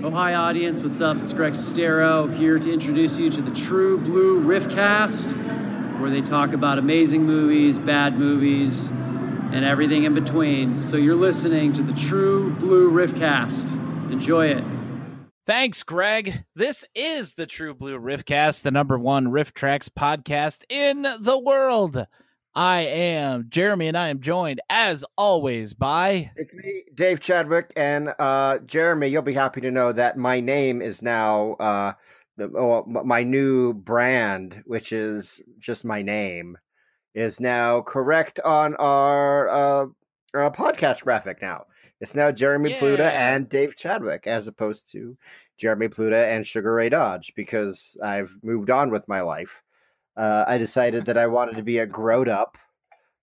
Oh, hi, audience. What's up? It's Greg Sestero here to introduce you to the True Blue Riffcast, where they talk about amazing movies, bad movies, and everything in between. So you're listening to the True Blue Riffcast. Enjoy it. Thanks, Greg. This is the True Blue Riffcast, the number one RiffTrax podcast in the world. I am Jeremy, and I am joined, as always, by It's me, Dave Chadwick, and uh, Jeremy. You'll be happy to know that my name is now uh, the oh, my new brand, which is just my name, is now correct on our uh, uh, podcast graphic. Now it's now Jeremy Pluta and Dave Chadwick, as opposed to Jeremy Pluta and Sugar Ray Dodge, because I've moved on with my life. Uh, I decided that I wanted to be a growed up.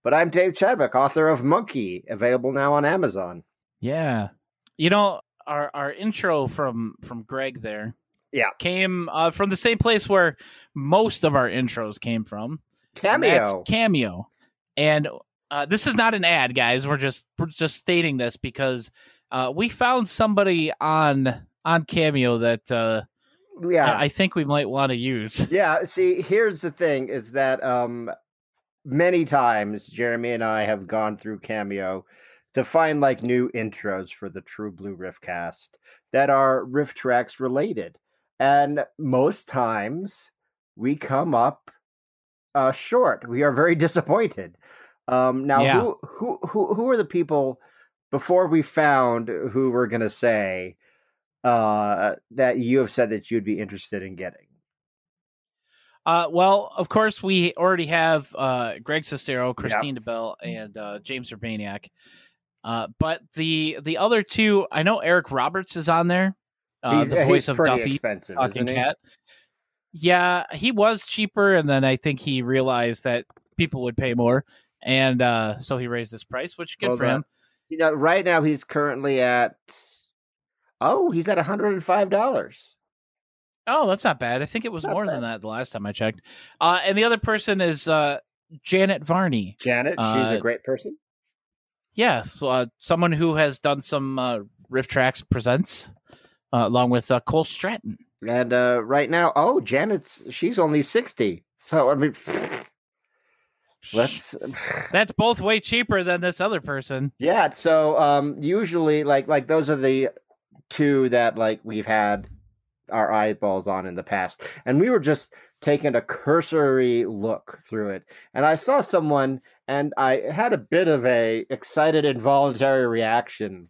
But I'm Dave Chadwick, author of Monkey, available now on Amazon. yeah. You know our our intro from from Greg there. Yeah. came uh, from the same place where most of our intros came from. and that's Cameo. Cameo, and uh, this is not an ad, guys. We're just we're just stating this because uh, we found somebody on on Cameo that uh, yeah. I think we might want to use. yeah. See, here's the thing is that um many times Jeremy and I have gone through Cameo to find like new intros for the True Blue Riff cast that are RiffTrax related. And most times we come up uh short. We are very disappointed. Um now Yeah. who who who who are the people before we found who we're gonna say uh that you have said that you'd be interested in getting? Uh, well, of course, we already have uh, Greg Sestero, Christine DeBelle, and uh, James Urbaniak. Uh, but the the other two, I know Eric Roberts is on there, uh, the he's voice of Duffy, Talking? Cat. Yeah, he was cheaper, and then I think he realized that people would pay more, and uh, so he raised his price, which good Well, for him. You know, right now he's currently at oh, he's at hundred and five dollars. Oh, that's not bad. I think it was Not more than that the last time I checked. Uh, and the other person is uh, Janet Varney. Janet, she's Uh, a great person. Yeah, so, uh, someone who has done some uh, RiffTrax presents uh, along with uh, Cole Stratton. And uh right now, oh, Janet's she's only sixty. So I mean, let's That's both way cheaper than this other person. yeah. So um, usually, like like those are the two that like we've had our eyeballs on in the past, and we were just taking a cursory look through it, and I saw someone, and I had a bit of a excited involuntary reaction.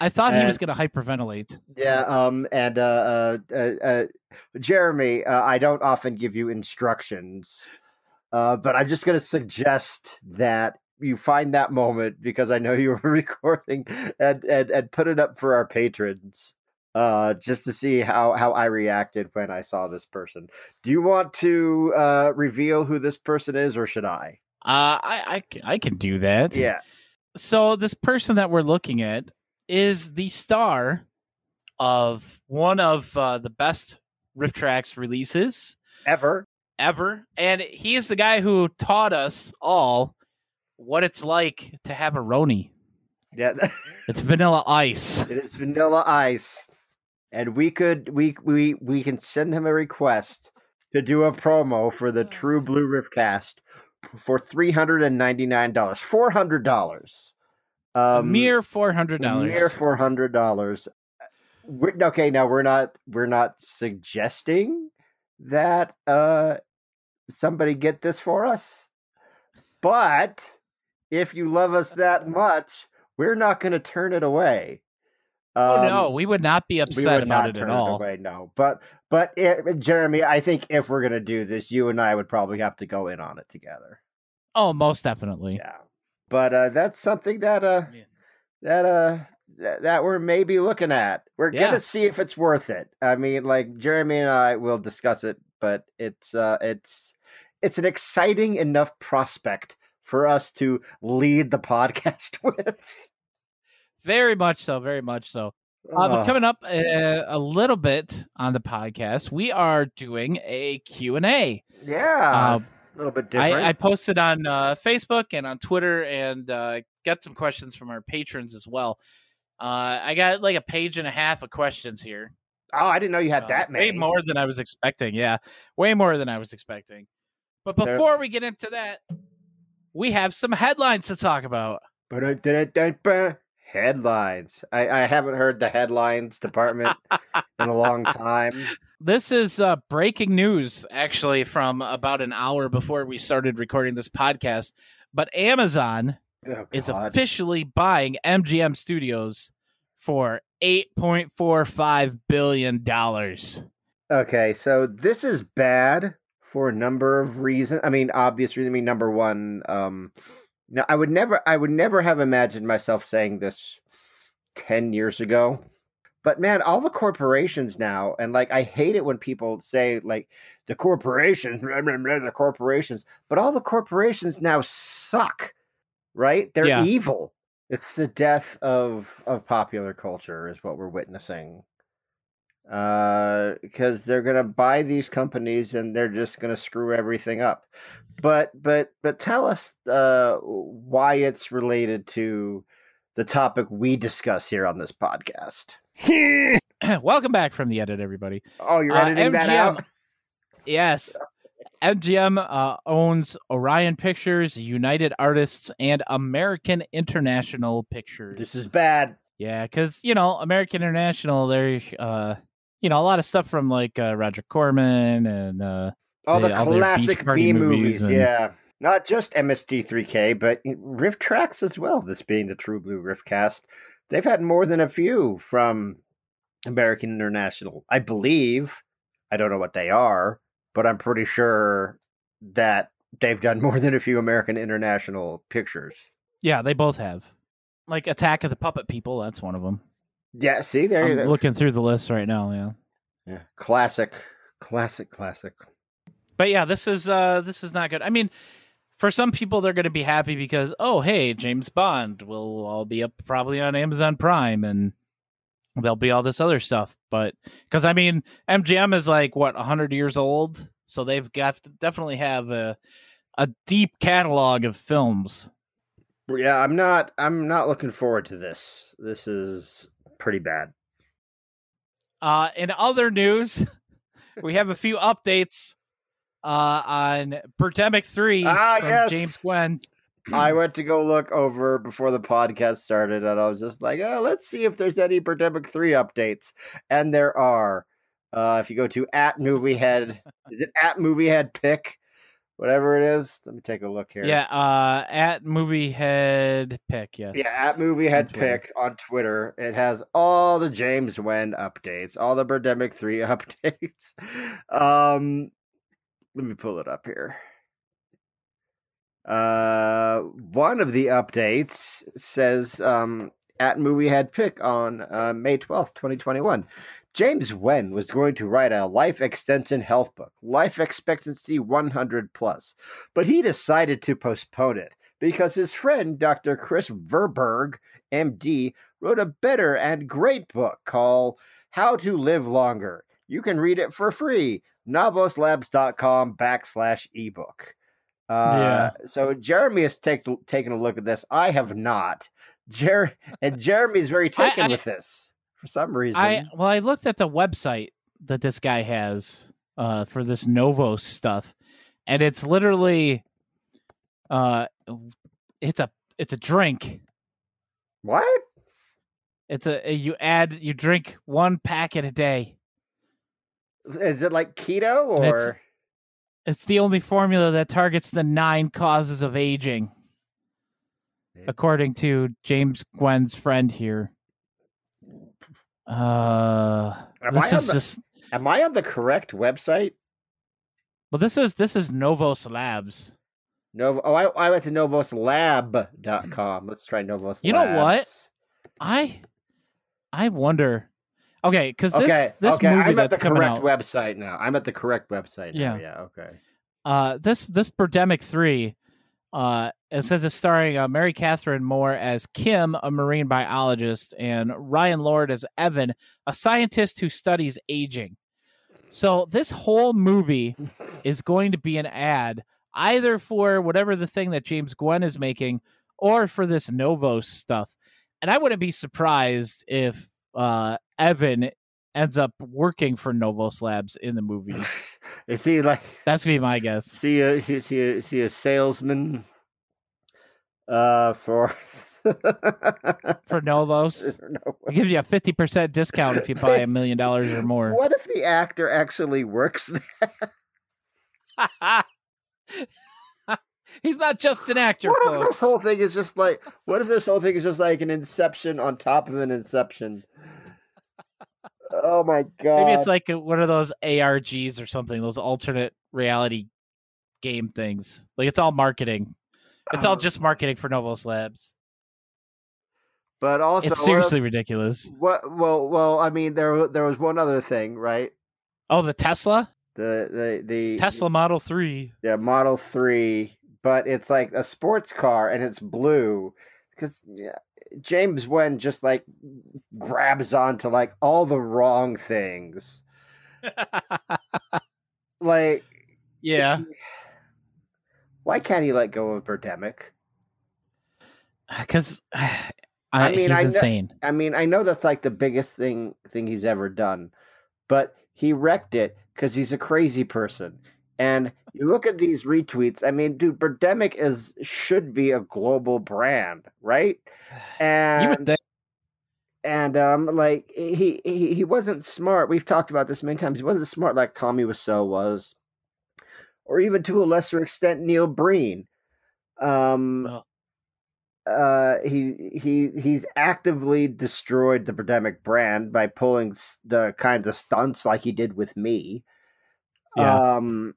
I thought he was going to hyperventilate. Yeah, um, and uh, uh, uh, uh Jeremy, uh, I don't often give you instructions, uh, but I'm just going to suggest that you find that moment because I know you were recording and, and and put it up for our patrons, uh, just to see how how I reacted when I saw this person. Do you want to uh, reveal who this person is, or should I? Uh, I, I, I can do that. Yeah, So this person that we're looking at is the star of one of uh, the best RiffTrax releases ever. ever, and he is the guy who taught us all what it's like to have a Roni. Yeah. It's Vanilla Ice. It is Vanilla Ice, and we could we we we can send him a request to do a promo for the True Blue Riffcast for three hundred and ninety nine dollars, four hundred dollars, a um, mere four hundred dollars, mere four hundred dollars. Okay, now we're not we're not suggesting that uh somebody get this for us, but if you love us that much, we're not going to turn it away. Oh no, Um, we would not be we upset would about it at all. away, no. But but it, Jeremy, I think if we're gonna do this, you and I would probably have to go in on it together. Oh, most definitely. Yeah. But uh, that's something that uh Yeah. that uh that, that we're maybe looking at. We're Yeah. gonna see if it's worth it. I mean, like Jeremy and I will discuss it, but it's uh it's it's an exciting enough prospect for us to lead the podcast with. Very much so. Very much so. Uh, but coming up uh, a little bit on the podcast, we are doing a Q&A. yeah, uh, a little bit different. I, I posted on uh, Facebook and on Twitter and uh, got some questions from our patrons as well. Uh, I got like a page and a half of questions here. Oh, I didn't know you had that many. Way more than I was expecting. Yeah, way more than I was expecting. But before we get into that, we have some headlines to talk about. Headlines. I, I haven't heard the headlines department in a long time. This is uh, breaking news, actually, from about an hour before we started recording this podcast. But Amazon Oh, is officially buying MGM Studios for eight point four five billion dollars. Okay, so this is bad for a number of reasons. I mean, obvious reason. I mean, number one, um, now I would never, I would never have imagined myself saying this ten years ago. But man, all the corporations now, and like, I hate it when people say like the corporations, blah, blah, blah, the corporations, but all the corporations now suck, right? They're Yeah. evil. It's the death of of popular culture, is what we're witnessing uh because they're gonna buy these companies and they're just gonna screw everything up but but but tell us uh why it's related to the topic we discuss here on this podcast Welcome back from the edit, everybody. oh you're Uh, editing that out Yes. MGM uh, owns Orion Pictures, United Artists, and American International Pictures. this is bad Yeah, because you know American International, they're uh, you know a lot of stuff from like uh, Roger Corman and uh, all the all classic b movies and- yeah not just MST3K but RiffTrax as well this being the true blue riff cast they've had more than a few from american international i believe i don't know what they are but i'm pretty sure that they've done more than a few american international pictures Yeah, they both have. Like Attack of the Puppet People, that's one of them. Yeah see there you I'm go looking through the list right now. Yeah, yeah. classic classic classic but yeah, this is uh, this is not good. I mean, for some people, they're going to be happy because oh, hey, James Bond will all be up probably on Amazon Prime and. There'll be all this other stuff, but because I mean, MGM is like what hundred years old, so they've got definitely have a a deep catalog of films. yeah i'm not i'm not looking forward to this this is pretty bad Uh, in other news, we have a few updates uh, on Birdemic 3 Ah, from yes. James Nguyen. I went to go look over before the podcast started, and I was just like, oh, let's see if there's any Pandemic 3 updates. And there are. Uh, if you go to at moviehead, is it at moviehead pick? Whatever it is. Let me take a look here. Yeah, uh, at Movie Head Pick, yes. Yeah, at moviehead On Twitter. pick on Twitter. It has all the James Nguyen updates, all the Birdemic 3 updates. Um let me pull it up here. Uh one of the updates says um at moviehead pick on uh, May 12th, 2021. James Nguyen was going to write a life extension health book, life expectancy 100 plus, but he decided to postpone it because his friend Dr. Chris Verburgh, MD, wrote a better and great book called How to Live Longer. You can read it for free. Novoslabs.com backslash ebook. Uh, Yeah. So Jeremy has take, taken a look at this. I have not. Jer- and Jeremy is very I- taken I- with this for some reason. I well, I looked at the website that this guy has uh, for this Novo stuff, and it's literally, uh, it's a it's a drink. what? It's a you add you drink one packet a day. Is it like keto And it's- or? It's the only formula that targets the nine causes of aging, according to James Nguyen's friend here. Uh, Am this I on is the- just Am I on the correct website? well. This is this is Novos Labs. Novo. Oh, I, I went to novoslab.com. Let's try Novos. You know what? I I wonder. Okay, because this okay, this okay. movie I'm at that's the coming correct out, website now. I'm at the correct website now. Yeah. Yeah. Okay. uh, this this Birdemic three, uh, it says it's starring uh, Mary Catherine Moore as Kim, a marine biologist, and Ryan Lord as Evan, a scientist who studies aging. So this whole movie is going to be an ad either for whatever the thing that James Nguyen is making or for this Novos stuff. and I wouldn't be surprised if uh, Evan ends up working for Novos Labs in the movie. is he like? That's gonna be my guess. Is he a, is he a, is he a salesman? Uh, for for Novos, it gives you a fifty percent discount if you buy a million dollars or more. What if the actor actually works there? He's not just an actor. What folks. if this whole thing is just like? What if this whole thing is just like an Inception on top of an Inception? Oh my god! Maybe it's like one of those ARGs or something. Those alternate reality game things. Like it's all marketing. It's all Oh. just marketing for Novos Labs. But also, It's seriously if- ridiculous. What? Well, well. I mean, there there was one other thing, right? Oh, the Tesla The the the Tesla Model Three. yeah, Model Three, but it's like a sports car and it's blue because yeah, James Nguyen just like grabs onto like all the wrong things. Like, yeah, why can't he let go of Birdemic? because I, I mean, he's I know- insane. I mean, I know that's like the biggest thing thing he's ever done, but he wrecked it because he's a crazy person. And you look at these retweets. I mean, dude, Birdemic is should be a global brand, right? you And would think. and um, like he, he he wasn't smart. We've talked about this many times. He wasn't smart like Tommy Wiseau was, or even to a lesser extent Neil Breen. Um, Well. uh, he he he's actively destroyed the Birdemic brand by pulling the kind of stunts like he did with me. Yeah. Um,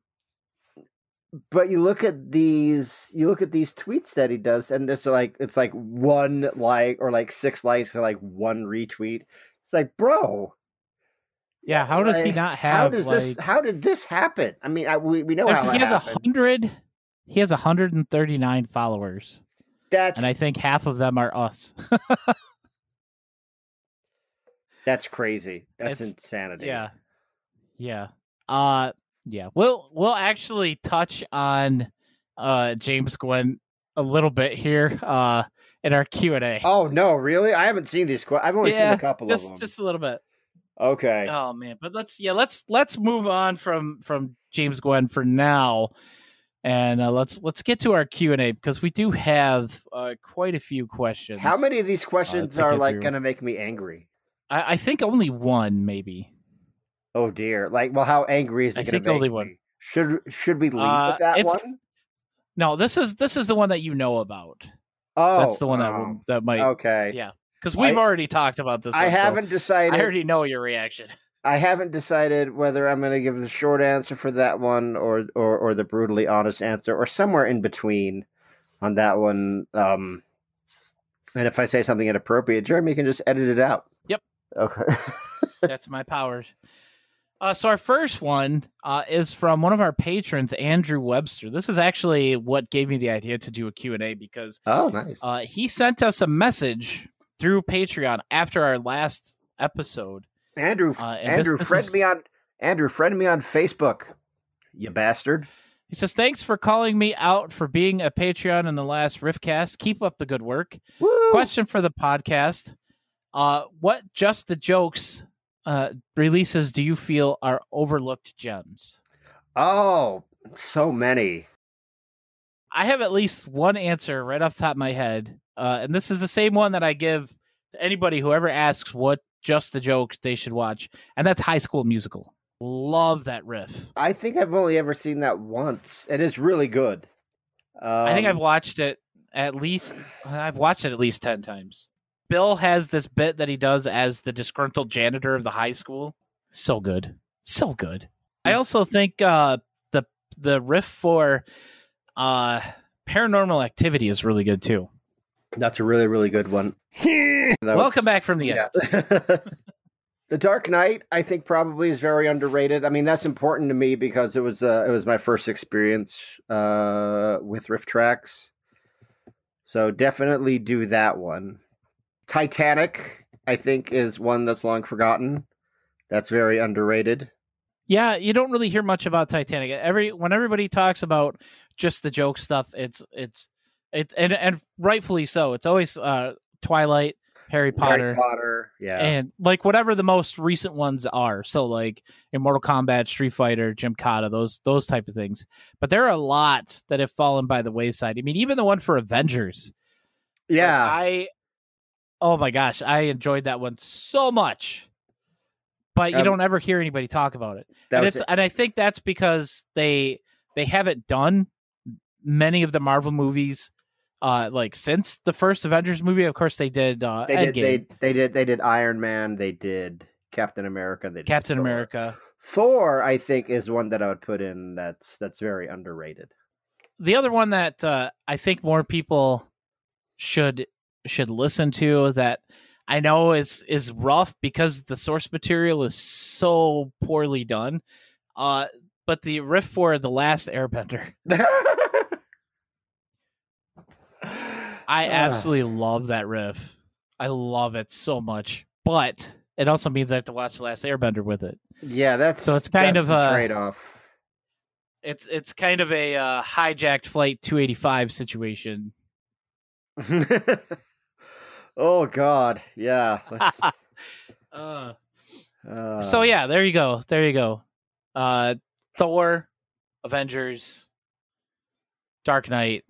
but you look at these you look at these tweets that he does and it's like it's like one like or like six likes and like one retweet it's like bro Yeah, how does he like, not how does like? this how did this happen i mean I, we, we know how he has a hundred. He has hundred and thirty nine followers, that's and I think half of them are us. that's crazy that's It's- insanity Yeah. Yeah. Uh yeah. We'll we'll actually touch on uh James Nguyen a little bit here uh in our Q&A. oh no really i haven't seen these qu- i've only seen a couple just of them just a little bit. okay Oh man, but let's yeah, let's let's move on from from James Nguyen for now. And uh, let's let's get to our Q&A because we do have uh, quite a few questions. how many of these questions to are like gonna make me angry I, I think only one maybe. Oh dear like well how angry is it I think only me? one. should should we leave Uh, with that one No, this is this is the one that you know about. oh That's the one that that might okay Yeah, because we've I- already talked about this. I one, haven't decided. I already know your reaction. I haven't decided whether I'm going to give the short answer for that one or, or or the brutally honest answer or somewhere in between on that one. Um, and if I say something inappropriate, Jeremy can just edit it out. Yep. Okay. That's my powers. Uh, so our first one uh, is from one of our patrons, Andrew Webster. This is actually what gave me the idea to do a Q&A because oh, nice. uh, he sent us a message through Patreon after our last episode. Andrew, uh, and this- Andrew, this friend is- me on Andrew, friend me on Facebook. You bastard. He says, "Thanks for calling me out for being a Patreon in the last Riffcast. Keep up the good work." Woo! Question for the podcast: uh, What just the jokes uh, releases do you feel are overlooked gems? Oh, so many. I have at least one answer right off the top of my head, uh, and this is the same one that I give to anybody who ever asks what just the joke they should watch, and that's High School Musical. Love that riff. I think I've only ever seen that once, and it's really good. Um, I think I've watched it at least. I've watched it at least ten times. Bill has this bit that he does as the disgruntled janitor of the high school. So good, so good. I also think uh, the the riff for uh, Paranormal Activity is really good too. That's a really, really good one. That was- Welcome back from the end. Yeah. the Dark Knight, I think, probably is very underrated. I mean, that's important to me because it was uh, it was my first experience uh, with RiffTrax. So definitely do that one. Titanic, I think, is one that's long forgotten. That's very underrated. Yeah, you don't really hear much about Titanic. Every when everybody talks about just the joke stuff, it's it's it and and rightfully so. It's always uh Twilight Harry Potter, Harry Potter, yeah, and like whatever the most recent ones are. So like Immortal Kombat, Street Fighter, Jim Gymkata, those those type of things. But there are a lot that have fallen by the wayside. I mean, even the one for Avengers. yeah. Like, I oh my gosh, I enjoyed that one so much. But you Um, don't ever hear anybody talk about it. and it's and I think that's because they they haven't done many of the Marvel movies uh like since the first Avengers movie. Of course they did uh they did they they did they did Iron Man, they did Captain America, they did Captain Thor. America. Thor, I think, is one that I would put in. That's that's very underrated. The other one that uh I think more people should should listen to that I know is is rough because the source material is so poorly done. Uh but the riff for the last Airbender, I Ah. absolutely love that riff. I love it so much. But it also means I have to watch the last Airbender with it. yeah, that's So it's kind of a- trade-off. It's it's kind of a uh, hijacked flight 285 situation. oh God, yeah. Uh, uh, so yeah, there you go. There you go. Uh, Thor, Avengers, Dark Knight,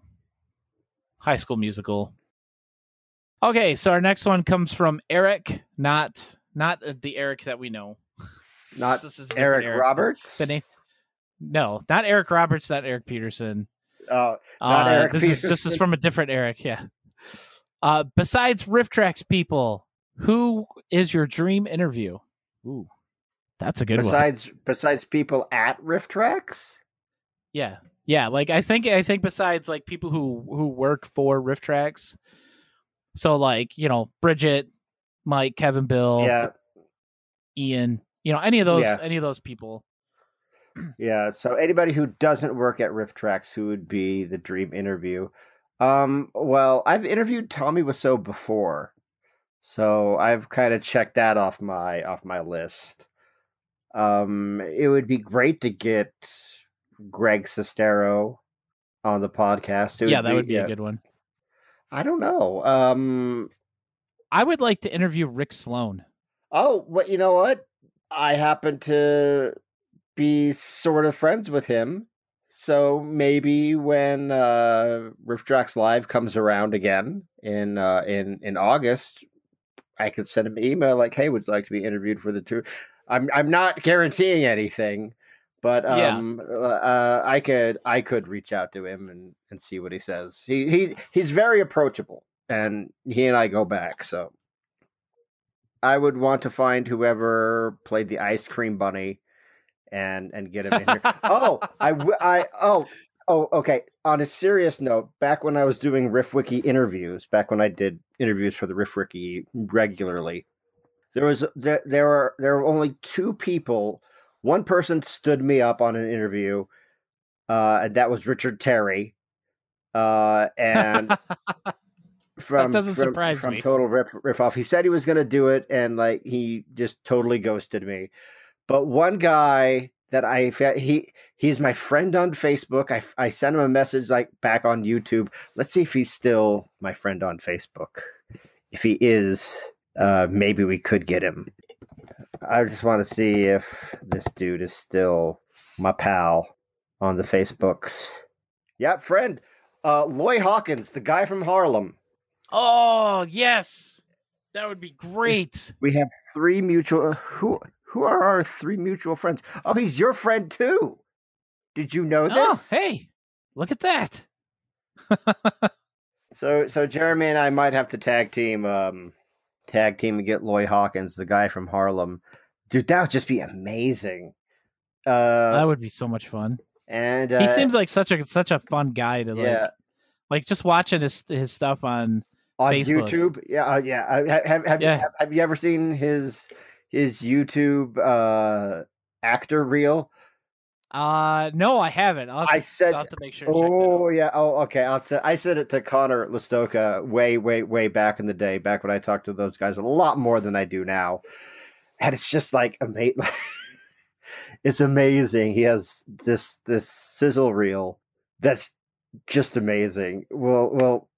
High School Musical. Okay, so our next one comes from Eric, not not the Eric that we know. Not This is different Eric Roberts. Name- No, not Eric Roberts, not Eric Peterson. Oh, Not Uh, Eric this is this is from a different Eric, yeah. Uh, besides RiffTrax people, who is your dream interview? Ooh, that's a good one. besides besides people at RiffTrax. Yeah, yeah. Like I think I think besides like people who who work for RiffTrax, so like you know Bridget, Mike, Kevin, Bill, Yeah, Ian, you know any of those Yeah. any of those people. yeah. So anybody who doesn't work at RiffTrax, who would be the dream interview? Um, well, I've interviewed Tommy Wiseau before, so I've kind of checked that off my off my list. Um, it would be great to get Greg Sestero on the podcast. It yeah, that would be yeah. a good one. I don't know. Um, I would like to interview Rick Sloane. Oh, well, you know what? I happen to be sort of friends with him. So maybe when uh RiffTrax Live comes around again in uh in in August, I could send him an email like, "Hey, would you like to be interviewed for the tour?" I'm I'm not guaranteeing anything, but Yeah. um uh I could I could reach out to him and and see what he says. He he he's very approachable and he and I go back, so I would want to find whoever played the ice cream bunny and and get him in here. oh, I I oh oh okay. On a serious note, back when I was doing Riff Wiki interviews, back when I did interviews for the Riff Wiki regularly, there was there there were there were only two people. One person stood me up on an interview, uh, and that was Richard Terry. Uh, and from doesn't from- surprise from me. total rip, riff off. He said he was going to do it, and like he just totally ghosted me. But one guy that I he he's my friend on Facebook. I I sent him a message like back on YouTube. Let's see if he's still my friend on Facebook. If he is, uh, maybe we could get him. I just want to see if this dude is still my pal on the Facebooks. Yeah, friend. Uh, Loye Hawkins, the guy from Harlem. oh yes, that would be great. We have three mutual. Who who are our three mutual friends? Oh, he's your friend too. Did you know this? Oh, hey, look at that. So so Jeremy and I might have to tag team um tag team and get Loye Hawkins, the guy from Harlem. Dude, that would just be amazing. Uh that would be so much fun. and uh, he seems like such a such a fun guy to like yeah like just watching his his stuff on on Facebook. YouTube. Yeah, uh, yeah. Uh, ha- have have, Yeah. have have you ever seen his his YouTube uh actor reel? uh no i haven't i'll have to, I said I'll have to make sure to check that Oh yeah. Oh okay. I'll t- I said it to Connor Listoka way, way, way back in the day, back when I talked to those guys a lot more than I do now, and it's just like amazing. it's amazing. He has this this sizzle reel that's just amazing. Well, well,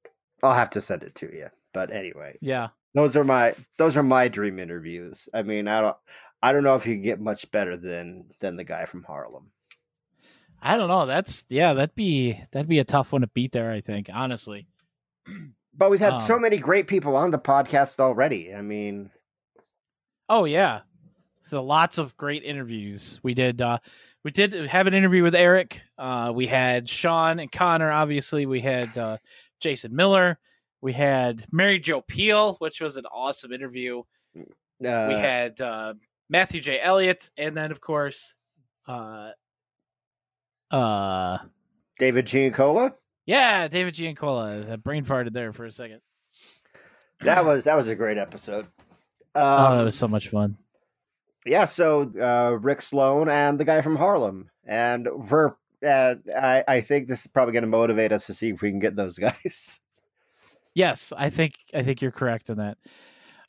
I'll have to send it to you. But anyway, yeah those are my those are my dream interviews. I mean, I don't I don't know if you can get much better than than the guy from Harlem. I don't know. That's yeah, that'd be that'd be a tough one to beat there, I think, honestly. But we've had um, so many great people on the podcast already. I mean Oh yeah. So lots of great interviews. We did uh we did have an interview with Eric. Uh we had Sean and Connor, obviously. We had uh Jason Miller. We had Mary Jo Pehl, which was an awesome interview. Uh, we had uh, Matthew J. Elliott, and then of course, uh, uh, David Giancola. Yeah, David Giancola. I brain farted there for a second. That was that was a great episode. Um, oh, that um, was so much fun. Yeah, so uh, Rick Sloane and the guy from Harlem, and we're uh, I I think this is probably going to motivate us to see if we can get those guys. Yes, I think I think you're correct in that.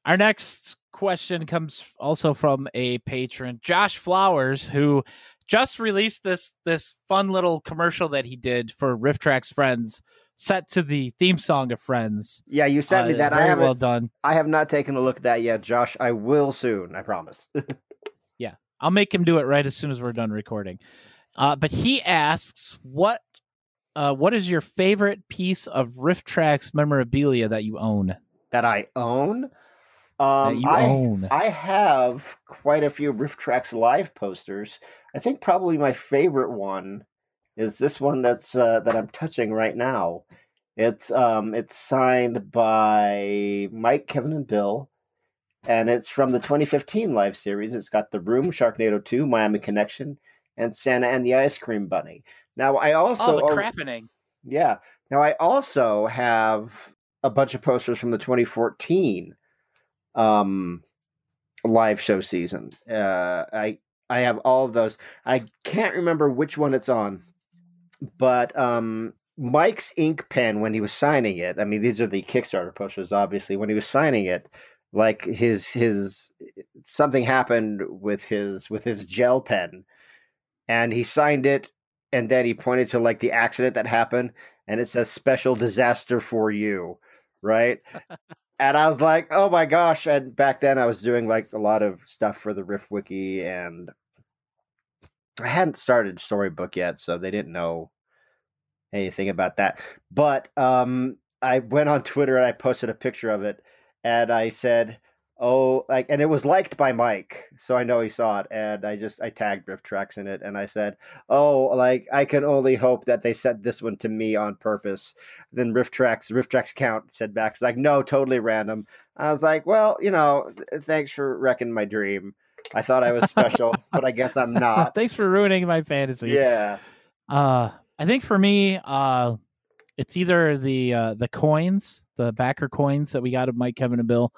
Our next question comes also from a patron, Josh Flowers, who just released this this fun little commercial that he did for RiffTrax Friends, set to the theme song of Friends. Yeah, you sent uh, me that. I have well done. I have not taken a look at that yet, Josh. I will soon. I promise. yeah, I'll make him do it right as soon as we're done recording. Uh, but he asks, "What, uh, what is your favorite piece of RiffTrax memorabilia that you own?" That I own. Um, that you I, own. I have quite a few RiffTrax live posters. I think probably my favorite one is this one that's uh, that I'm touching right now. It's um it's signed by Mike, Kevin, and Bill, and it's from the 2015 live series. It's got The Room, Sharknado 2, Miami Connection, and Santa and the Ice Cream Bunny. Now I also oh the crappening. Yeah. Now I also have a bunch of posters from the 2014 um, live show season. Uh, I I have all of those. I can't remember which one it's on, but um, Mike's ink pen when he was signing it. I mean, these are the Kickstarter posters, obviously. When he was signing it, like his his something happened with his with his gel pen, and he signed it, and then he pointed to like the accident that happened, and it says "Special Disaster for You," right? and I was like, oh my gosh. And back then I was doing like a lot of stuff for the Riff Wiki and I hadn't started Storybook yet, so they didn't know anything about that. But um I went on Twitter and I posted a picture of it and I said, oh like and it was liked by mike so i know he saw it and i just i tagged RiffTrax in it and i said oh like i can only hope that they sent this one to me on purpose. Then RiffTrax RiffTrax count said back it's like no totally random. I was like well you know thanks for wrecking my dream. I thought i was special but i guess i'm not. Thanks for ruining my fantasy. Yeah. Uh i think for me uh it's either the uh the coins the backer coins that we got of mike kevin and bill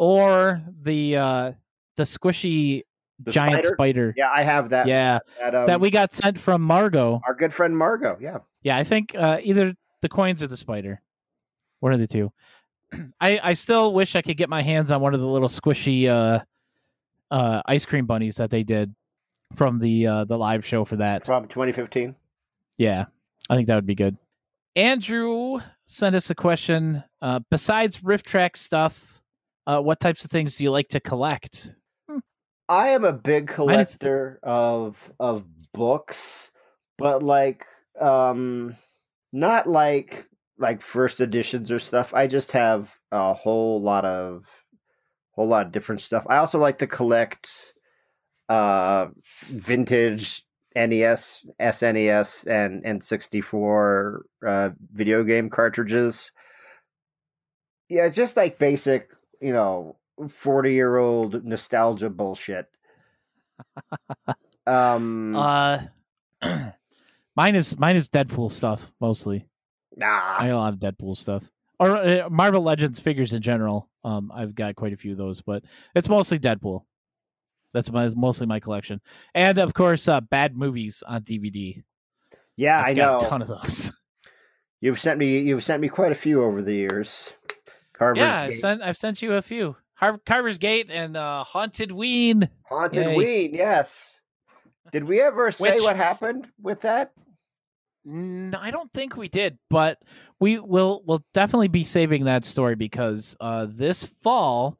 or the uh the squishy the giant spider? spider? Yeah, I have that. Yeah, that, um, that, we got sent from Margot, our good friend Margot. Yeah, yeah. I think uh, either the coins or the spider, one of the two. I I still wish I could get my hands on one of the little squishy uh, uh, ice cream bunnies that they did from the uh, the live show for that from 2015. Yeah, I think that would be good. Andrew sent us a question. Uh, besides RiffTrax stuff, uh, what types of things do you like to collect? I am a big collector of of books, but like um not like like first editions or stuff. I just have a whole lot of whole lot of different stuff. I also like to collect uh vintage NES, SNES, and N64 uh, video game cartridges. Yeah, just like basic you know, 40 year old nostalgia bullshit. um, uh, mine is mine is Deadpool stuff mostly. Nah, I got a lot of Deadpool stuff or uh, Marvel Legends figures in general. Um, I've got quite a few of those, but it's mostly Deadpool. That's my mostly my collection, and of course, uh, bad movies on DVD. Yeah, I've I know a ton of those. You've sent me you've sent me quite a few over the years. Carver's yeah, I've sent, I've sent you a few. Har- Carver's Gate and uh, Hauntedween. Haunted Yay. Ween, yes. Did we ever say Which, what happened with that? No, I don't think we did, but we will will definitely be saving that story because uh, this fall,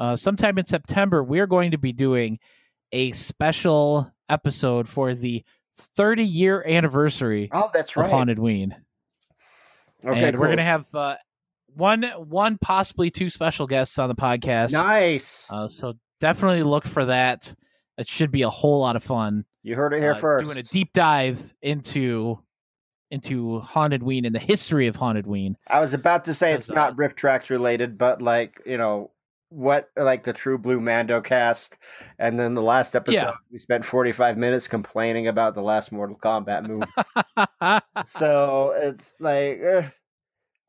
uh, sometime in September, we're going to be doing a special episode for the 30 year anniversary Oh, that's of right. Hauntedween. Okay, and we're gonna have uh, one one possibly two special guests on the podcast. nice. Uh, so definitely look for that. It should be a whole lot of fun. you heard it here uh, first. Doing a deep dive into into Hauntedween and the history of Hauntedween. I was about to say it's uh, not RiffTrax related, but like you know what, like the True Blue Mando cast, and then the last episode Yeah. we spent forty five minutes complaining about the last Mortal Kombat movie. so it's like eh,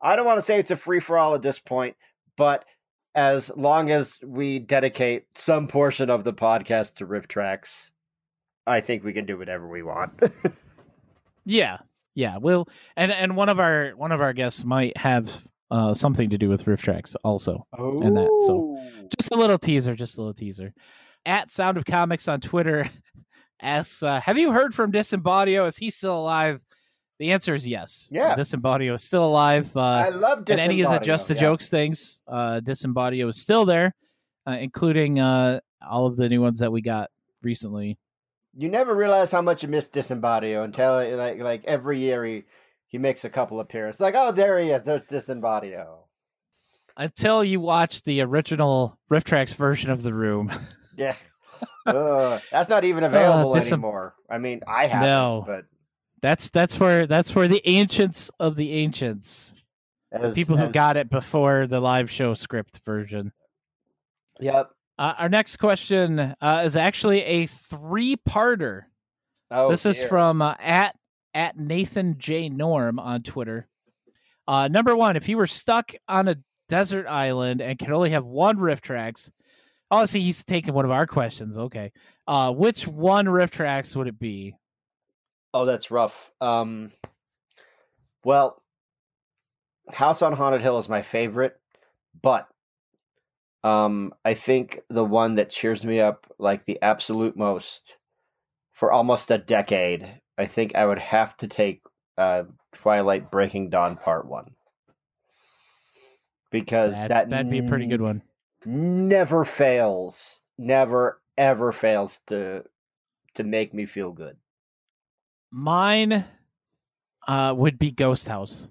I don't want to say it's a free for all at this point, but as long as we dedicate some portion of the podcast to RiffTrax, I think we can do whatever we want. yeah, yeah. We'll and and one of our one of our guests might have uh, something to do with RiffTrax also. And that, so- Just a little teaser. Just a little teaser. At Sound of Comics on Twitter asks, uh, "Have you heard from Disembodio? Is he still alive?" The answer is yes. Yeah. Disembodio is still alive. Uh, I love and any of the just the yeah. jokes things uh disembodio is still there uh, including uh all of the new ones that we got recently You never realize how much you miss Disembodio until like like every year he he makes a couple appearances. Like, oh, there he is. There's Disembodio. until you watch the original RiffTrax version of the room Yeah. Ugh, that's not even available Disem- anymore. I mean, I have No. but that's that's for that's for the ancients of the ancients as, people who as- got it before the live show script version Yep. uh, our next question uh, is actually a three-parter Oh, this is from uh, at at Nathan J Norm on Twitter. Uh, number one, if you were stuck on a desert island and could only have one RiffTrax, oh, see, he's taking one of our questions. Okay, uh, which one RiffTrax would it be? Oh, that's rough. Um, well, House on Haunted Hill is my favorite, but um, I think the one that cheers me up like the absolute most for almost a decade, I think I would have to take uh, Twilight Breaking Dawn Part One because That's, that that'd be a pretty good one. Never fails, never ever fails to to make me feel good. Mine uh, would be Ghost House.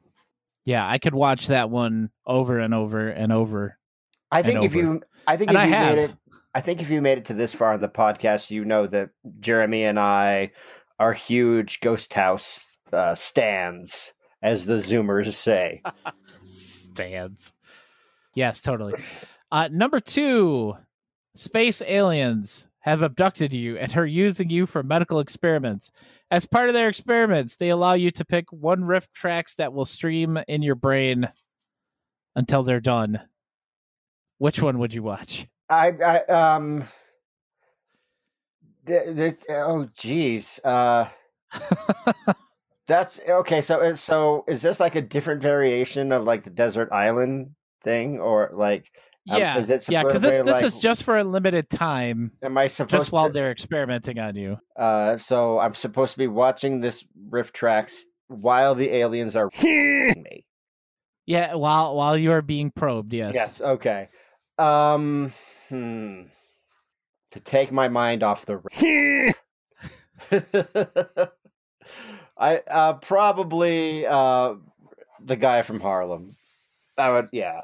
Yeah, I could watch that one over and over and over. I think if over. you, I think And if I you have. made it, I think if you made it to this far in the podcast, you know that Jeremy and I are huge Ghost House uh, stands, as the Zoomers say. stands. Yes, totally. Uh, number two, space aliens have abducted you and are using you for medical experiments. As part of their experiments, they allow you to pick one RiffTrax that will stream in your brain until they're done. Which one would you watch? I, I um, th- th- oh geez, uh, that's okay. So, is- so is this like a different variation of like the desert island thing, or like, yeah, it yeah, because this, this like- is just for a limited time, am I supposed just while to? they're experimenting on you. Uh, so I'm supposed to be watching this RiffTrax while the aliens are me. Yeah, while while you are being probed. Yes. Yes. Okay. Um. Hmm. To take my mind off the. I uh probably uh the guy from Harlem. I would yeah.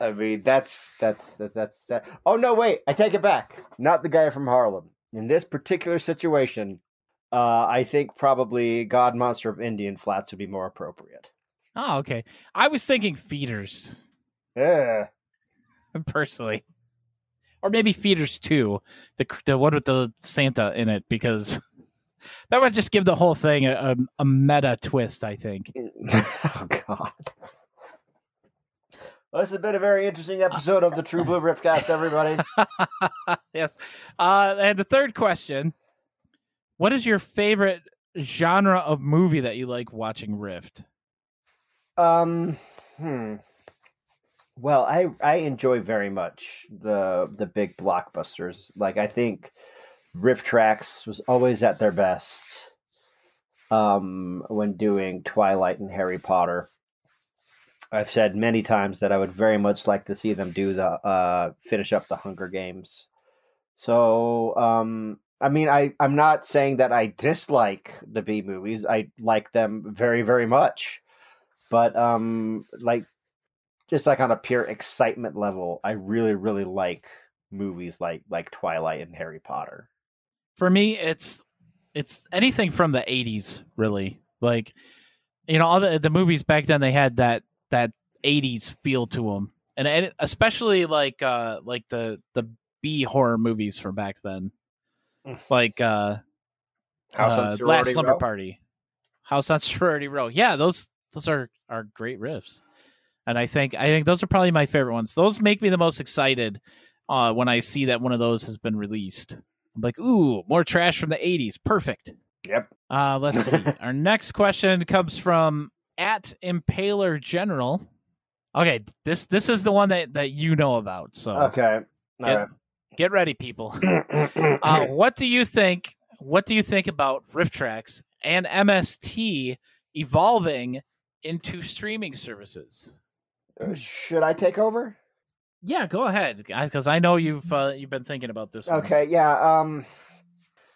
I mean that's that's that's that's that. Oh no, wait! I take it back. Not the guy from Harlem. In this particular situation, uh, I think probably God Monster of Indian Flats would be more appropriate. Oh, okay. I was thinking feeders. Yeah. personally, or maybe Feeders too. the the one with the Santa in it, because that would just give the whole thing a, a, a meta twist. I think. oh God. Well, this has been a very interesting episode of the True Blue Riffcast, everybody. yes. Uh, and the third question: What is your favorite genre of movie that you like watching Rift? Um, hmm. Well, I I enjoy very much the the big blockbusters. Like I think RiffTrax was always at their best um when doing Twilight and Harry Potter. I've said many times that I would very much like to see them do the uh, finish up the Hunger Games. So, um, I mean, I I'm not saying that I dislike the B movies. I like them very very much, but um, like just like on a pure excitement level, I really really like movies like like Twilight and Harry Potter. For me, it's it's anything from the '80s, really. Like, you know, all the the movies back then they had that that '80s feel to them, and, and especially like uh like the the B horror movies from back then, Mm. like uh, House on uh Last Slumber Row? Party, House on Sorority Row. Yeah, those those are are great riffs, and I think I think those are probably my favorite ones. Those make me the most excited uh, when I see that one of those has been released. I'm like, ooh, more trash from the '80s. Perfect. Yep. Uh, let's see. Our next question comes from at Impaler General. Okay, this this is the one that that you know about. So Okay. Get, right. get ready, people. uh, what do you think? What do you think about RiffTrax and MST evolving into streaming services? Uh, Should I take over? Yeah, go ahead, because I know you've uh, you've been thinking about this. one. Okay, yeah. Um,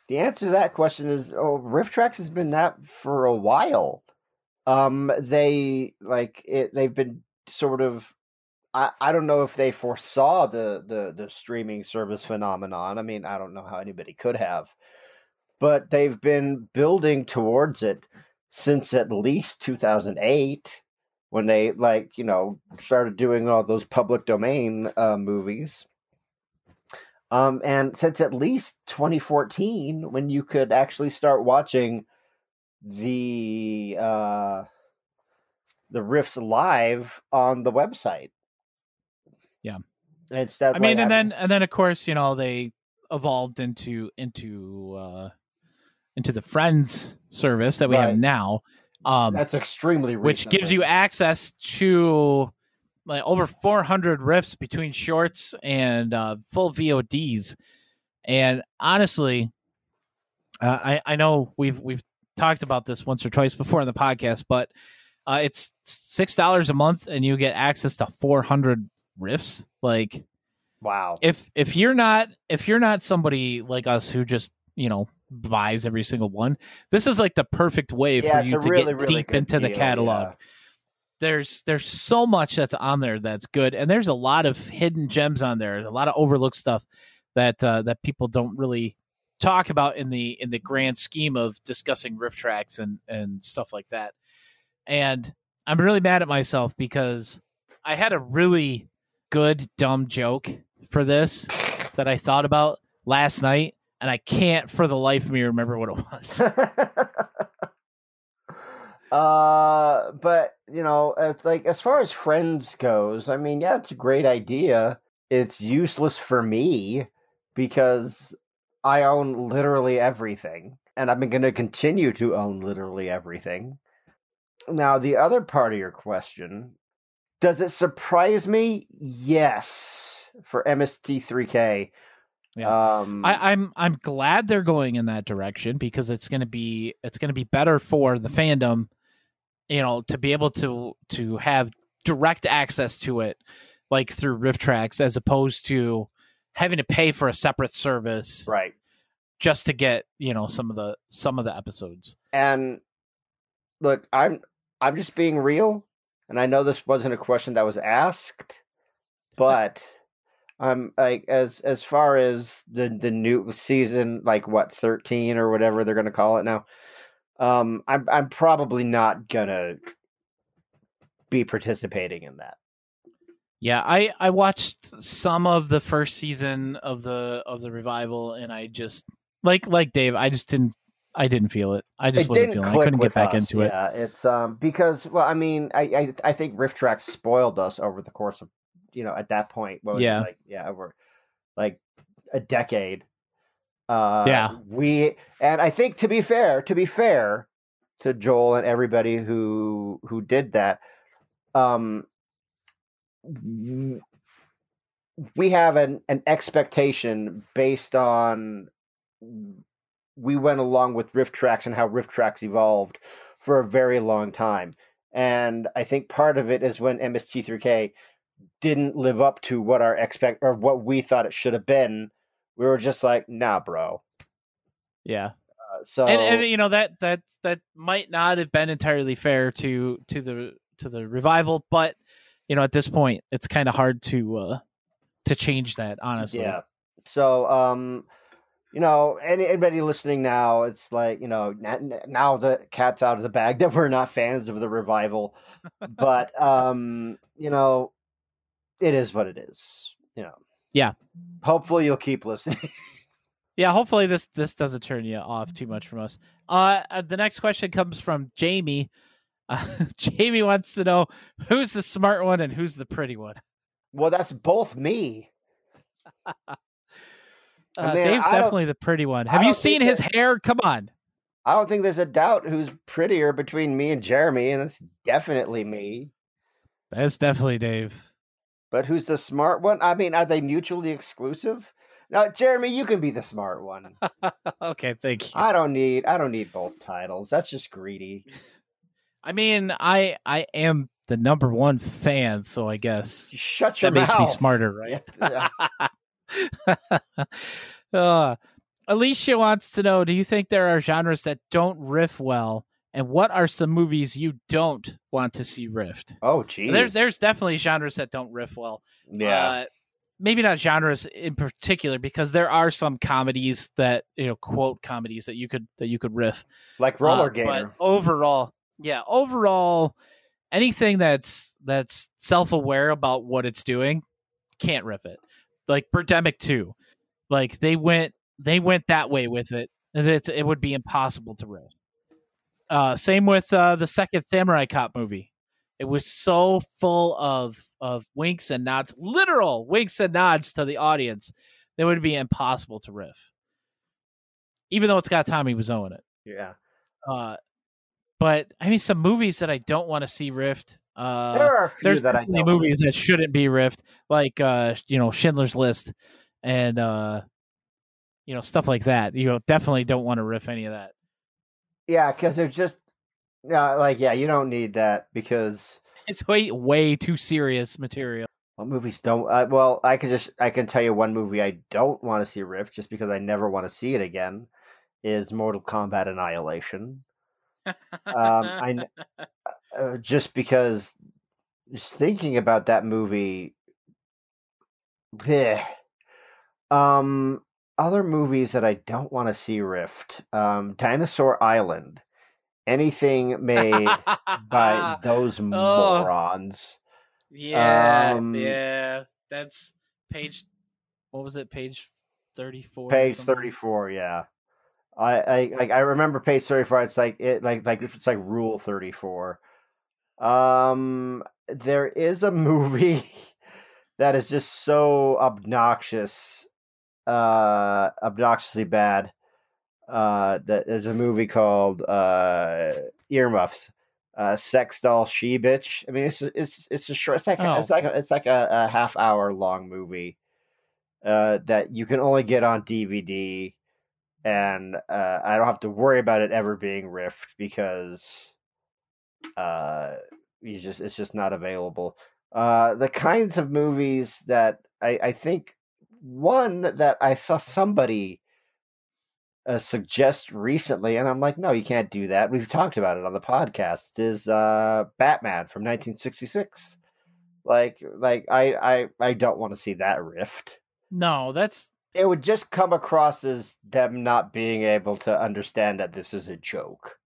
the answer to that question is, oh, RiffTrax has been that for a while. Um, they like it. They've been sort of. I, I don't know if they foresaw the, the the streaming service phenomenon. I mean, I don't know how anybody could have, but they've been building towards it since at least 2008 when they like you know started doing all those public domain uh, movies um, and since at least 2014 when you could actually start watching the uh, the riffs live on the website Yeah. it's that I mean, and then and then of course you know they evolved into into uh into the Friends service that we Right. have now. Um, that's extremely which gives you access to like over 400 riffs between shorts and uh, full VODs. And honestly, uh, I I know we've we've talked about this once or twice before in the podcast, but uh, it's six dollars a month and you get access to 400 riffs. Like wow if if you're not if you're not somebody like us who just you know buys every single one, this is like the perfect way yeah for you to really get really deep into the catalog yeah. there's there's so much that's on there that's good and there's a lot of hidden gems on there a lot of overlooked stuff that uh, that people don't really talk about in the in the grand scheme of discussing RiffTrax and and stuff like that. And i'm really mad at myself because i had a really good dumb joke for this that i thought about last night and i can't for the life of me remember what it was. Uh but you know it's like as far as friends goes i mean yeah it's a great idea. It's useless for me because i own literally everything and i'm going to continue to own literally everything. Now the other part of your question does it surprise me? Yes for mst3k Yeah. um I, I'm I'm glad they're going in that direction because it's gonna be it's gonna be better for the fandom, you know, to be able to to have direct access to it, like through RiffTrax, as opposed to having to pay for a separate service right just to get you know some of the some of the episodes. And look, I'm I'm just being real, and I know this wasn't a question that was asked, but um like as as far as the the new season, like what, 13 or whatever they're gonna call it now, um I'm I'm probably not gonna be participating in that. Yeah, I I watched some of the first season of the of the revival, and I just like like Dave, I just didn't I didn't feel it. I just it wasn't feeling. it. I couldn't get back us, into it. Yeah, it's um because well, I mean, I I, I think RiffTrax spoiled us over the course of you know at that point. What was it, Yeah. like yeah, over like a decade. Uh, Yeah. we and I think to be fair, to be fair to Joel and everybody who who did that, um, we have an an expectation based on we went along with RiffTrax and how RiffTrax evolved for a very long time. and I think part of it is when MST3K didn't live up to what our expect or what we thought it should have been. We were just like, nah, bro. Yeah. Uh, so and, and you know that that that might not have been entirely fair to to the to the revival, but you know at this point it's kind of hard to uh to change that honestly. Yeah. So um you know, any, anybody listening now, it's like you know now the cat's out of the bag that we're not fans of the revival, but um, you know, it is what it is. You know. Yeah. Hopefully, you'll keep listening. yeah. Hopefully, this this doesn't turn you off too much from us. Uh, uh the next question comes from Jamie. Uh, Jamie wants to know who's the smart one and who's the pretty one. Well, that's both me. Uh, Dave's definitely the pretty one. Have you seen his that, hair? Come on. I don't think there's a doubt who's prettier between me and Jeremy, and it's definitely me. That's definitely Dave. But who's the smart one? I mean, are they mutually exclusive? Now, Jeremy, you can be the smart one. okay, thank you. I don't need I don't need both titles. That's just greedy. I mean, I I am the number one fan, so I guess shut your that mouth. makes me smarter, right? uh, Alicia wants to know: Do you think there are genres that don't riff well, and what are some movies you don't want to see riffed? Oh, geez. There's there's definitely genres that don't riff well. Yeah. Uh, maybe not genres in particular because there are some comedies that you know quote comedies that you could that you could riff like roller uh, gamer overall yeah overall anything that's that's self-aware about what it's doing can't riff it like Birdemic 2. Like they went they went that way with it. And it, it would be impossible to riff. Uh, same with uh, the second Samurai Cop movie. It was so full of of winks and nods, literal winks and nods to the audience. That would be impossible to riff. Even though it's got Tommy Wiseau in it. Yeah. Uh, but I mean, some movies that I don't want to see riffed. Uh, there are a few there's that I know. movies that shouldn't be riffed, like uh, you know Schindler's List, and uh, you know stuff like that. You definitely don't want to riff any of that. Yeah, because they're just yeah, like yeah, you don't need that because it's way way too serious material. What movies don't? Uh, well, I can just I can tell you one movie I don't want to see riff just because I never want to see it again. Is Mortal Kombat Annihilation. Um, I uh, just because just thinking about that movie. Bleh. Um, other movies that I don't want to see rift. Um, Dinosaur Island. Anything made by those oh. morons. Yeah, um, yeah. That's page. What was it? Page thirty-four. Page thirty-four. Yeah. I, I like I remember page thirty four. It's like it like like it's like rule thirty four. Um, there is a movie that is just so obnoxious, uh, obnoxiously bad. Uh, that there's a movie called uh, Earmuffs, uh, Sex Doll She Bitch. I mean, it's it's it's a short. It's like oh. it's like a, it's like a, a half hour long movie. Uh, that you can only get on DVD, and uh, I don't have to worry about it ever being riffed because uh, you just it's just not available. Uh, the kinds of movies that I, I think one that I saw somebody uh, suggest recently, and I'm like, no, you can't do that. We've talked about it on the podcast. Is uh, Batman from 1966? Like, like I, I, I don't want to see that rift. No, that's it would just come across as them not being able to understand that this is a joke.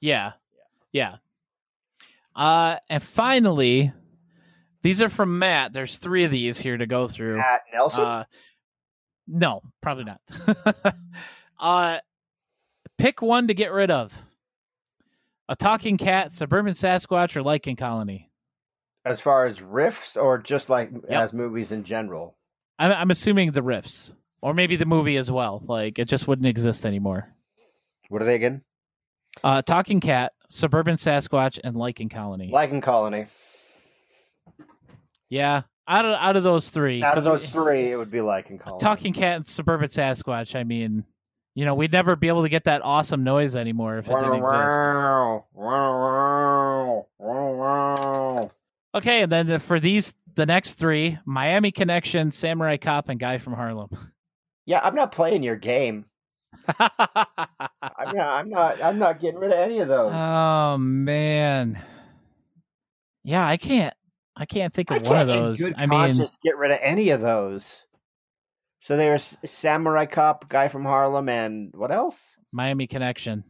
Yeah. Yeah. Uh, and finally, these are from Matt. There's three of these here to go through. Matt Nelson? Uh, no, probably not. uh, pick one to get rid of. A talking cat, suburban Sasquatch, or Lycan colony. As far as riffs, or just like yep. as movies in general. I'm, I'm assuming the riffs, or maybe the movie as well. Like it just wouldn't exist anymore. What are they again? Uh, Talking Cat, Suburban Sasquatch, and Lycan Colony. Lycan Colony. Yeah, out of out of those three, out of those we, three, it would be Lycan Colony. Talking Cat and Suburban Sasquatch. I mean, you know, we'd never be able to get that awesome noise anymore if it didn't exist. Okay, and then for these, the next three: Miami Connection, Samurai Cop, and Guy from Harlem. Yeah, I'm not playing your game. I'm not. I'm not. I'm not getting rid of any of those. Oh man. Yeah, I can't. I can't think of I one of those. I mean, just get rid of any of those. So there's Samurai Cop, guy from Harlem, and what else? Miami Connection.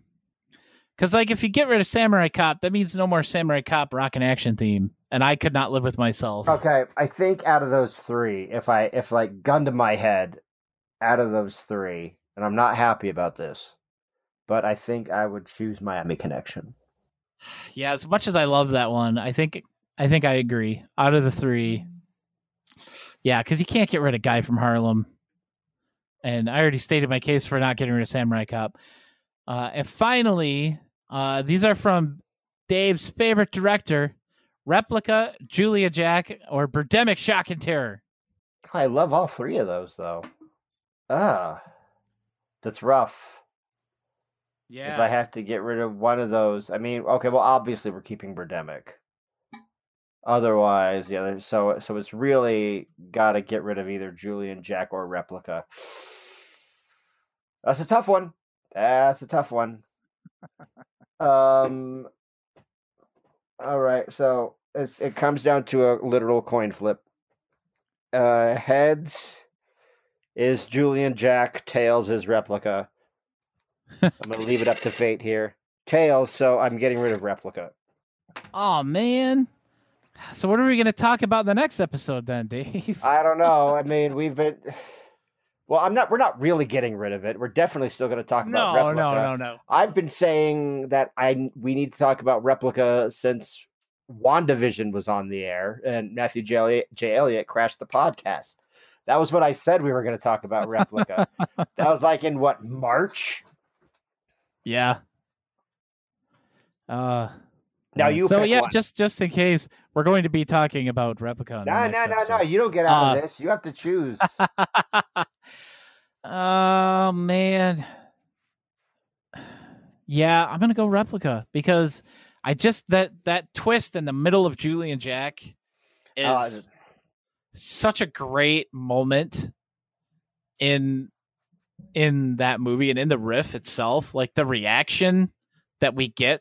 Because like, if you get rid of Samurai Cop, that means no more Samurai Cop rock and action theme, and I could not live with myself. Okay, I think out of those three, if I if like gun to my head, out of those three, and I'm not happy about this, but I think I would choose Miami Connection. Yeah, as much as I love that one, I think I think I agree. Out of the three, yeah, because you can't get rid of Guy from Harlem, and I already stated my case for not getting rid of Samurai Cop. Uh, and finally, uh, these are from Dave's favorite director, Replica, Julian Jack, or Birdemic Shock and Terror. I love all three of those though. Ah, that's rough. Yeah, If I have to get rid of one of those, I mean, okay, well, obviously we're keeping Birdemic. Otherwise, yeah. So, so it's really got to get rid of either Julian Jack or Replica. That's a tough one. That's a tough one. um. All right, so it's, it comes down to a literal coin flip. Uh, heads is Julian Jack. Tails is Replica. I'm gonna leave it up to fate here. Tails, so I'm getting rid of replica. Oh man. So what are we going to talk about in the next episode then, Dave? I don't know. I mean, we've been. Well, I'm not. We're not really getting rid of it. We're definitely still going to talk about no, replica. no, no, no. I've been saying that I we need to talk about replica since WandaVision was on the air and Matthew J. Elliott, J. Elliott crashed the podcast. That was what I said we were going to talk about replica. that was like in what March. Yeah. Uh Now you So yeah, one. just just in case we're going to be talking about replica. No, no, no, no. You don't get out Uh, of this. You have to choose. oh man. Yeah, I'm gonna go replica because I just that that twist in the middle of Julian Jack is Uh, such a great moment in in that movie and in the riff itself. Like the reaction that we get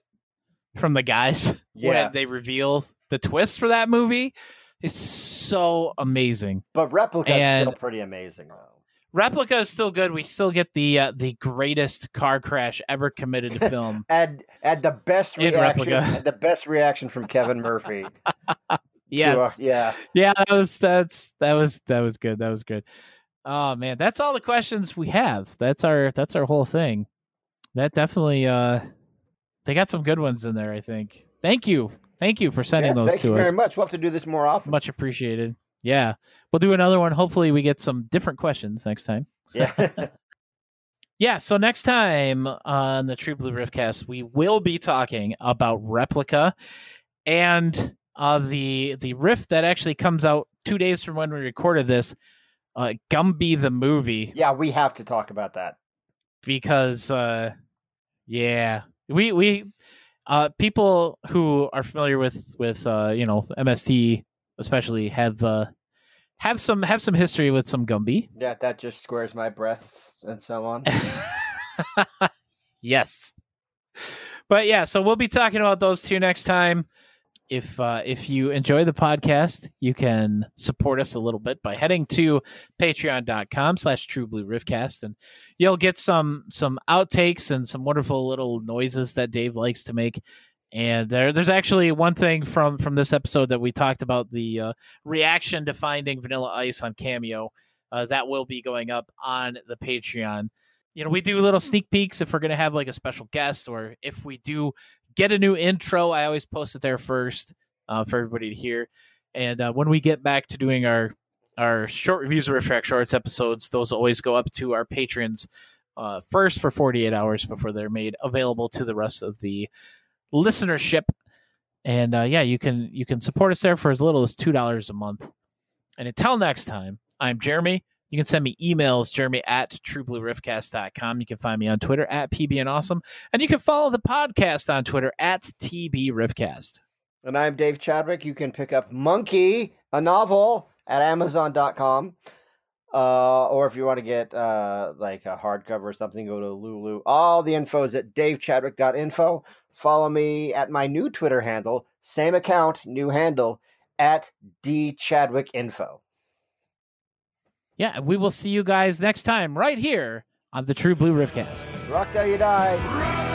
from the guys Yeah. when they reveal the twist for that movie is so amazing. But replica is still pretty amazing, though. Replica is still good. We still get the uh, the greatest car crash ever committed to film. And and the best In reaction, replica. the best reaction from Kevin Murphy. to, uh, yes, yeah. yeah, that was that's that was that was good. That was good. Oh man, that's all the questions we have. That's our that's our whole thing. That definitely uh they got some good ones in there, I think. Thank you. Thank you for sending Yes, those thank you to us. very much. We'll have to do this more often. Much appreciated. Yeah. We'll do another one. Hopefully we get some different questions next time. Yeah. Yeah, so next time on the True Blue Riffcast, we will be talking about replica and uh, the the riff that actually comes out two days from when we recorded this, uh, Gumby the movie, yeah, we have to talk about that. because uh, yeah, we we uh, people who are familiar with with uh, you know MST especially have uh, have some have some history with some Gumby. Yeah, that just squares my breasts and so on. yes. But yeah, so we'll be talking about those two next time. If uh, if you enjoy the podcast, you can support us a little bit by heading to patreon.com slash true blue riffcast and you'll get some some outtakes and some wonderful little noises that Dave likes to make. And there, there's actually one thing from from this episode that we talked about the uh, reaction to finding Vanilla Ice on Cameo. Uh, that will be going up on the Patreon you know, we do little sneak peeks if we're going to have like a special guest or if we do get a new intro. I always post it there first uh, for everybody to hear. And uh, when we get back to doing our our short reviews of RiffTrax Shorts episodes, those always go up to our patrons uh, first for 48 hours before they're made available to the rest of the listenership. And uh, yeah, you can you can support us there for as little as two dollars a month. And until next time, I'm Jeremy. You can send me emails, jeremy at trueblueriffcast.com. You can find me on Twitter at awesome and you can follow the podcast on Twitter at TBRiffcast. And I'm Dave Chadwick. You can pick up Monkey, a novel, at Amazon.com. Uh, or if you want to get uh, like a hardcover or something, go to Lulu. All the info is at davechadwick.info. Follow me at my new Twitter handle, same account, new handle, at dchadwickinfo. Yeah, we will see you guys next time right here on the True Blue Riffcast. Rock till you die.